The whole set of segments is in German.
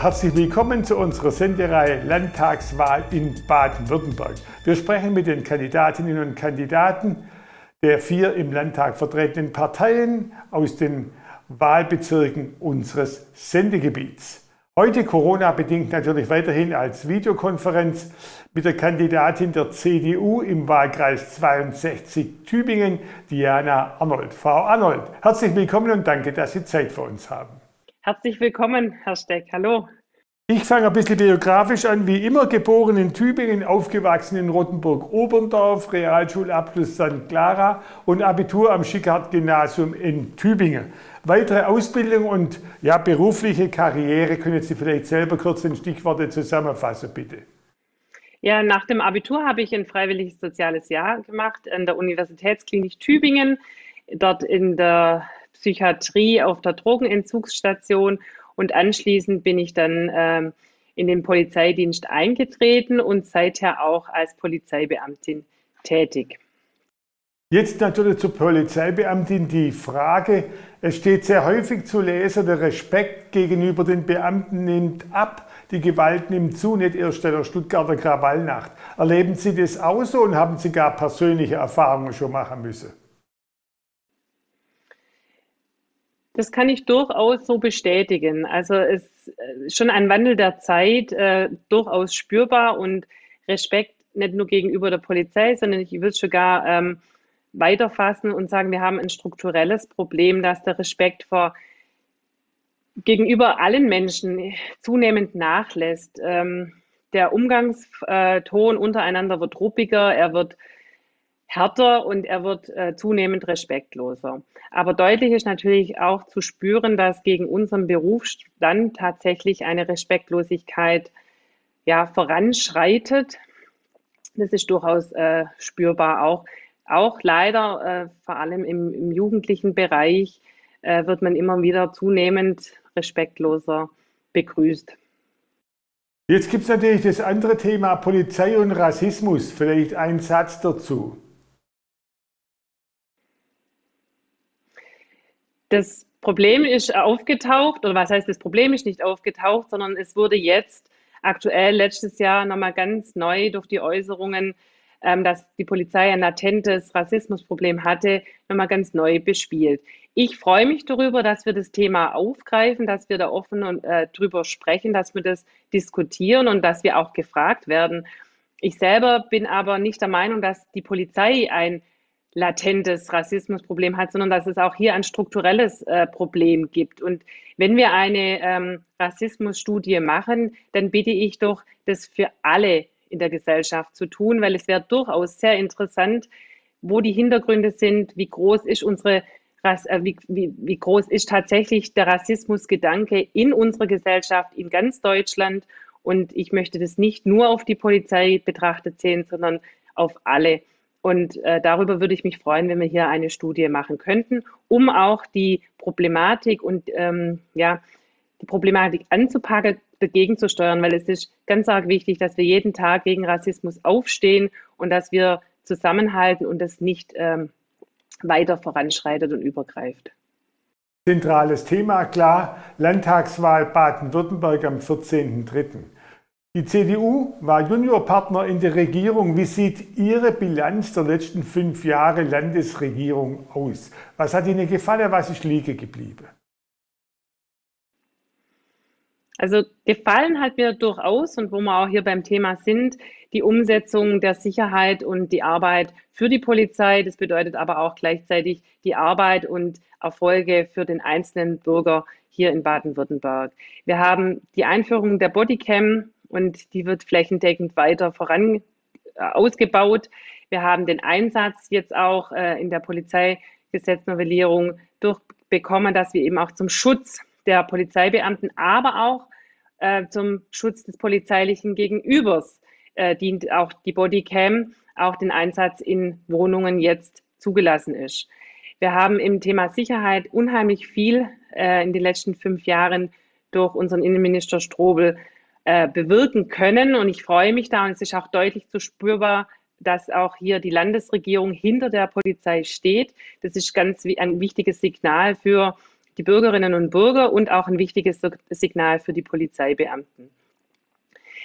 Herzlich willkommen zu unserer Sendereihe Landtagswahl in Baden-Württemberg. Wir sprechen mit den Kandidatinnen und Kandidaten der vier im Landtag vertretenen Parteien aus den Wahlbezirken unseres Sendegebiets. Heute Corona-bedingt natürlich weiterhin als Videokonferenz mit der Kandidatin der CDU im Wahlkreis 62 Tübingen, Diana Arnold. Frau Arnold, herzlich willkommen und danke, dass Sie Zeit für uns haben. Herzlich willkommen, Herr Steck. Hallo. Ich fange ein bisschen biografisch an. Wie immer geboren in Tübingen, aufgewachsen in Rottenburg-Oberndorf, Realschulabschluss St. Clara und Abitur am Schickhardt-Gymnasium in Tübingen. Weitere Ausbildung und ja, berufliche Karriere können Sie vielleicht selber kurz in Stichworte zusammenfassen, bitte. Ja, nach dem Abitur habe ich ein freiwilliges soziales Jahr gemacht an der Universitätsklinik Tübingen, dort in der Psychiatrie auf der Drogenentzugsstation und anschließend bin ich dann ähm, in den Polizeidienst eingetreten und seither auch als Polizeibeamtin tätig. Jetzt natürlich zur Polizeibeamtin die Frage, es steht sehr häufig zu lesen, der Respekt gegenüber den Beamten nimmt ab, die Gewalt nimmt zu, nicht erst in der Stuttgarter Krawallnacht. Erleben Sie das auch so und haben Sie gar persönliche Erfahrungen schon machen müssen? Das kann ich durchaus so bestätigen. Also es ist äh, schon ein Wandel der Zeit, äh, durchaus spürbar und Respekt nicht nur gegenüber der Polizei, sondern ich würde sogar ähm, weiterfassen und sagen, wir haben ein strukturelles Problem, dass der Respekt vor gegenüber allen Menschen zunehmend nachlässt. Ähm, der Umgangston untereinander wird ruppiger, er wird härter und er wird äh, zunehmend respektloser. Aber deutlich ist natürlich auch zu spüren, dass gegen unseren Berufsstand tatsächlich eine Respektlosigkeit ja, voranschreitet. Das ist durchaus äh, spürbar auch. Auch leider, äh, vor allem im, im jugendlichen Bereich, äh, wird man immer wieder zunehmend respektloser begrüßt. Jetzt gibt es natürlich das andere Thema Polizei und Rassismus. Vielleicht ein Satz dazu. Das Problem ist aufgetaucht, oder was heißt, das Problem ist nicht aufgetaucht, sondern es wurde jetzt aktuell letztes Jahr nochmal ganz neu durch die Äußerungen, ähm, dass die Polizei ein latentes Rassismusproblem hatte, nochmal ganz neu bespielt. Ich freue mich darüber, dass wir das Thema aufgreifen, dass wir da offen und äh, drüber sprechen, dass wir das diskutieren und dass wir auch gefragt werden. Ich selber bin aber nicht der Meinung, dass die Polizei ein latentes Rassismusproblem hat, sondern dass es auch hier ein strukturelles äh, Problem gibt. Und wenn wir eine ähm, Rassismusstudie machen, dann bitte ich doch, das für alle in der Gesellschaft zu tun, weil es wäre durchaus sehr interessant, wo die Hintergründe sind, wie groß ist unsere äh, wie, wie, wie groß ist tatsächlich der Rassismusgedanke in unserer Gesellschaft, in ganz Deutschland. Und ich möchte das nicht nur auf die Polizei betrachtet sehen, sondern auf alle. Und äh, darüber würde ich mich freuen, wenn wir hier eine Studie machen könnten, um auch die Problematik und ähm, ja, die Problematik anzupacken, dagegen zu steuern, weil es ist ganz arg wichtig, dass wir jeden Tag gegen Rassismus aufstehen und dass wir zusammenhalten und das nicht ähm, weiter voranschreitet und übergreift. Zentrales Thema, klar, Landtagswahl Baden-Württemberg am 14.03. Die CDU war Juniorpartner in der Regierung. Wie sieht Ihre Bilanz der letzten fünf Jahre Landesregierung aus? Was hat Ihnen gefallen, was ist liegen geblieben? Also gefallen hat mir durchaus und wo wir auch hier beim Thema sind, die Umsetzung der Sicherheit und die Arbeit für die Polizei. Das bedeutet aber auch gleichzeitig die Arbeit und Erfolge für den einzelnen Bürger hier in Baden-Württemberg. Wir haben die Einführung der Bodycam und die wird flächendeckend weiter voran äh, ausgebaut. Wir haben den Einsatz jetzt auch äh, in der Polizeigesetznovellierung durchbekommen, dass wir eben auch zum Schutz der Polizeibeamten, aber auch äh, zum Schutz des polizeilichen Gegenübers äh, dient auch die Bodycam, auch den Einsatz in Wohnungen jetzt zugelassen ist. Wir haben im Thema Sicherheit unheimlich viel äh, in den letzten fünf Jahren durch unseren Innenminister Strobel äh, bewirken können. Und ich freue mich da und es ist auch deutlich zu spürbar, dass auch hier die Landesregierung hinter der Polizei steht. Das ist ganz ein wichtiges Signal für die Bürgerinnen und Bürger und auch ein wichtiges Signal für die Polizeibeamten.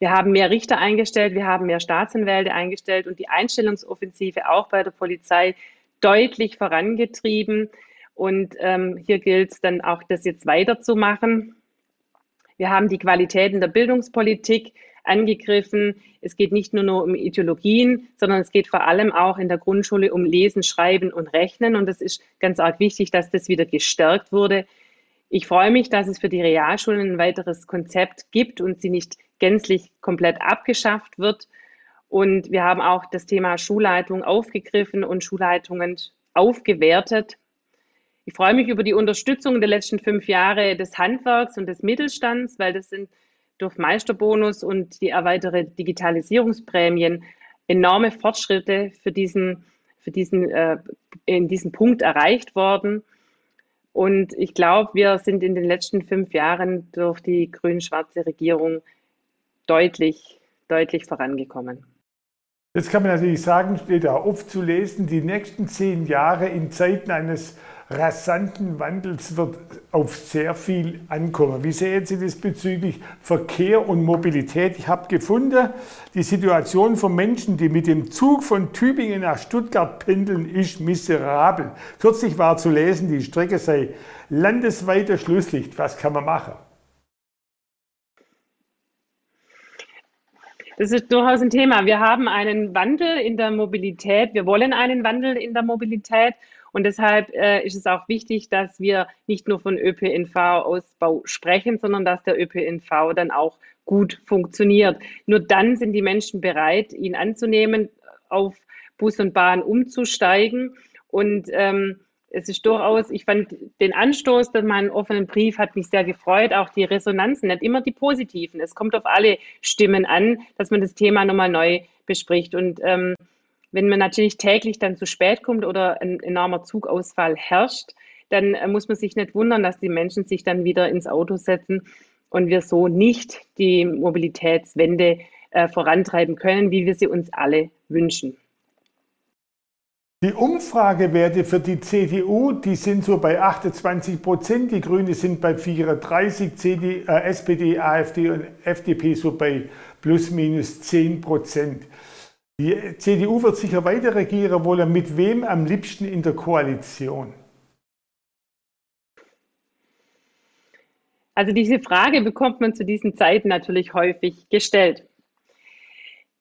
Wir haben mehr Richter eingestellt, wir haben mehr Staatsanwälte eingestellt und die Einstellungsoffensive auch bei der Polizei deutlich vorangetrieben. Und ähm, hier gilt es dann auch, das jetzt weiterzumachen. Wir haben die Qualitäten der Bildungspolitik angegriffen. Es geht nicht nur, nur um Ideologien, sondern es geht vor allem auch in der Grundschule um Lesen, Schreiben und Rechnen. Und es ist ganz arg wichtig, dass das wieder gestärkt wurde. Ich freue mich, dass es für die Realschulen ein weiteres Konzept gibt und sie nicht gänzlich komplett abgeschafft wird. Und wir haben auch das Thema Schulleitung aufgegriffen und Schulleitungen aufgewertet. Ich freue mich über die Unterstützung der letzten fünf Jahre des Handwerks und des Mittelstands, weil das sind durch Meisterbonus und die erweiterte Digitalisierungsprämien enorme Fortschritte für diesen, für diesen, äh, in diesem Punkt erreicht worden. Und ich glaube, wir sind in den letzten fünf Jahren durch die grün-schwarze Regierung deutlich, deutlich vorangekommen. Jetzt kann man natürlich sagen, steht da aufzulesen, die nächsten zehn Jahre in Zeiten eines rasanten Wandels wird auf sehr viel ankommen. Wie sehen Sie das bezüglich Verkehr und Mobilität? Ich habe gefunden, die Situation von Menschen, die mit dem Zug von Tübingen nach Stuttgart pendeln, ist miserabel. Kürzlich war zu lesen, die Strecke sei landesweiter Schlusslicht. Was kann man machen? Das ist durchaus ein Thema. Wir haben einen Wandel in der Mobilität. Wir wollen einen Wandel in der Mobilität. Und deshalb äh, ist es auch wichtig, dass wir nicht nur von ÖPNV-Ausbau sprechen, sondern dass der ÖPNV dann auch gut funktioniert. Nur dann sind die Menschen bereit, ihn anzunehmen, auf Bus und Bahn umzusteigen. Und ähm, es ist durchaus, ich fand den Anstoß, dass man einen offenen Brief hat mich sehr gefreut, auch die Resonanzen, nicht immer die positiven. Es kommt auf alle Stimmen an, dass man das Thema nochmal neu bespricht. Und ähm, wenn man natürlich täglich dann zu spät kommt oder ein enormer Zugausfall herrscht, dann äh, muss man sich nicht wundern, dass die Menschen sich dann wieder ins Auto setzen und wir so nicht die Mobilitätswende äh, vorantreiben können, wie wir sie uns alle wünschen. Die Umfragewerte für die CDU, die sind so bei 28 Prozent, die Grüne sind bei 34, CD, äh, SPD, AfD und FDP so bei plus minus 10 Prozent. Die CDU wird sicher weiter regieren wollen. Mit wem am liebsten in der Koalition? Also diese Frage bekommt man zu diesen Zeiten natürlich häufig gestellt.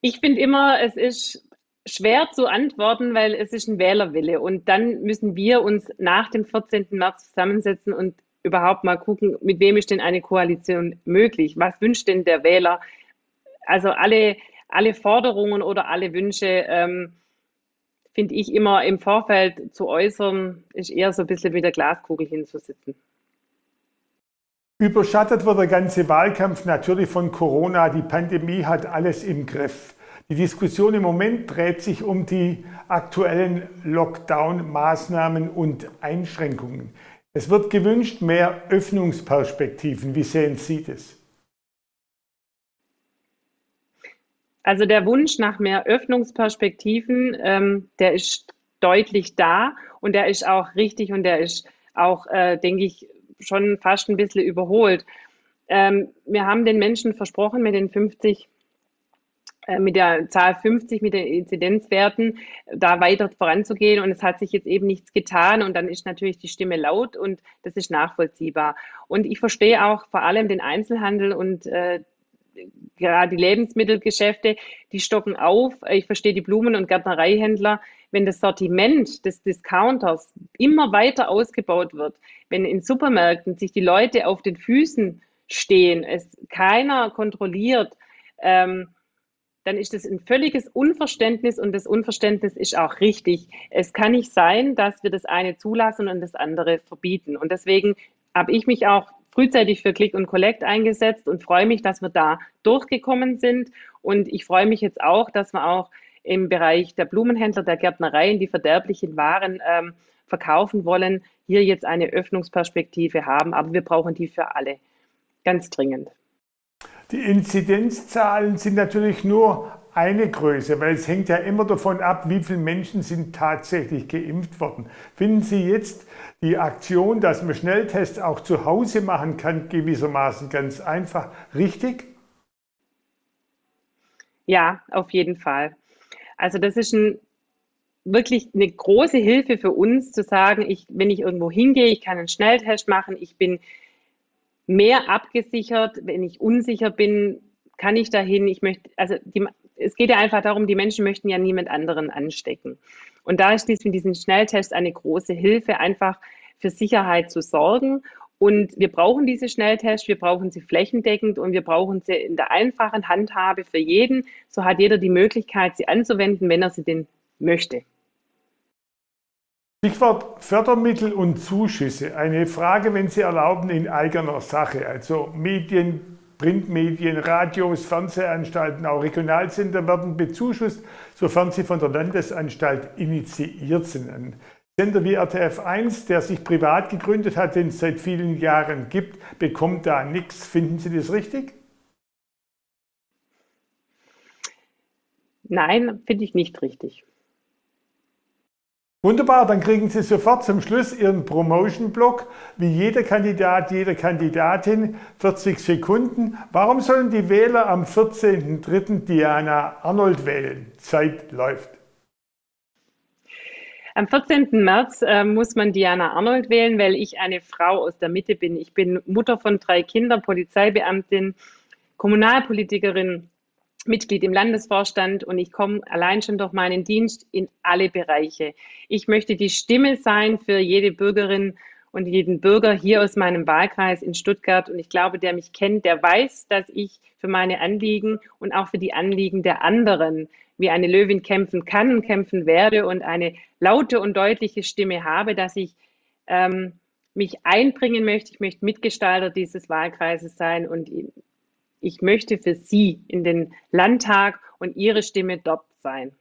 Ich finde immer, es ist schwer zu antworten, weil es ist ein Wählerwille. Und dann müssen wir uns nach dem 14. März zusammensetzen und überhaupt mal gucken, mit wem ist denn eine Koalition möglich? Was wünscht denn der Wähler? Also alle, alle Forderungen oder alle Wünsche, ähm, finde ich immer im Vorfeld zu äußern, ist eher so ein bisschen mit der Glaskugel hinzusitzen. Überschattet wird der ganze Wahlkampf natürlich von Corona. Die Pandemie hat alles im Griff. Die Diskussion im Moment dreht sich um die aktuellen Lockdown-Maßnahmen und Einschränkungen. Es wird gewünscht mehr Öffnungsperspektiven. Wie sehen Sie das? Also der Wunsch nach mehr Öffnungsperspektiven, ähm, der ist deutlich da und der ist auch richtig und der ist auch, äh, denke ich, schon fast ein bisschen überholt. Ähm, wir haben den Menschen versprochen, mit den 50 äh, mit der Zahl 50, mit den Inzidenzwerten, da weiter voranzugehen. Und es hat sich jetzt eben nichts getan. Und dann ist natürlich die Stimme laut und das ist nachvollziehbar. Und ich verstehe auch vor allem den Einzelhandel und äh, gerade die Lebensmittelgeschäfte, die stocken auf. Ich verstehe die Blumen- und Gärtnereihändler. Wenn das Sortiment des Discounters immer weiter ausgebaut wird, wenn in Supermärkten sich die Leute auf den Füßen stehen, es keiner kontrolliert, ähm, dann ist das ein völliges Unverständnis und das Unverständnis ist auch richtig. Es kann nicht sein, dass wir das eine zulassen und das andere verbieten. Und deswegen habe ich mich auch frühzeitig für Click und Collect eingesetzt und freue mich, dass wir da durchgekommen sind. Und ich freue mich jetzt auch, dass wir auch im Bereich der Blumenhändler, der Gärtnereien, die verderblichen Waren ähm, verkaufen wollen, hier jetzt eine Öffnungsperspektive haben. Aber wir brauchen die für alle ganz dringend. Die Inzidenzzahlen sind natürlich nur eine Größe, weil es hängt ja immer davon ab, wie viele Menschen sind tatsächlich geimpft worden. Finden Sie jetzt die Aktion, dass man Schnelltests auch zu Hause machen kann, gewissermaßen ganz einfach richtig? Ja, auf jeden Fall. Also das ist ein, wirklich eine große Hilfe für uns zu sagen, ich, wenn ich irgendwo hingehe, ich kann einen Schnelltest machen, ich bin mehr abgesichert, wenn ich unsicher bin, kann ich dahin, ich möchte, also die, es geht ja einfach darum, die Menschen möchten ja niemand anderen anstecken. Und da ist dies mit diesen Schnelltests eine große Hilfe, einfach für Sicherheit zu sorgen. Und wir brauchen diese Schnelltests, wir brauchen sie flächendeckend und wir brauchen sie in der einfachen Handhabe für jeden. So hat jeder die Möglichkeit, sie anzuwenden, wenn er sie denn möchte. Stichwort Fördermittel und Zuschüsse. Eine Frage, wenn Sie erlauben, in eigener Sache. Also Medien, Printmedien, Radios, Fernsehanstalten, auch Regionalsender werden bezuschusst, sofern sie von der Landesanstalt initiiert sind. Ein Sender wie RTF 1, der sich privat gegründet hat, den es seit vielen Jahren gibt, bekommt da nichts. Finden Sie das richtig? Nein, finde ich nicht richtig. Wunderbar, dann kriegen Sie sofort zum Schluss Ihren Promotion-Block, wie jeder Kandidat, jede Kandidatin, 40 Sekunden. Warum sollen die Wähler am 14.03. Diana Arnold wählen? Zeit läuft. Am 14. März äh, muss man Diana Arnold wählen, weil ich eine Frau aus der Mitte bin. Ich bin Mutter von drei Kindern, Polizeibeamtin, Kommunalpolitikerin Mitglied im Landesvorstand und ich komme allein schon durch meinen Dienst in alle Bereiche. Ich möchte die Stimme sein für jede Bürgerin und jeden Bürger hier aus meinem Wahlkreis in Stuttgart. Und ich glaube, der mich kennt, der weiß, dass ich für meine Anliegen und auch für die Anliegen der anderen wie eine Löwin kämpfen kann und kämpfen werde und eine laute und deutliche Stimme habe, dass ich ähm, mich einbringen möchte. Ich möchte Mitgestalter dieses Wahlkreises sein und ich möchte für Sie in den Landtag und Ihre Stimme dort sein.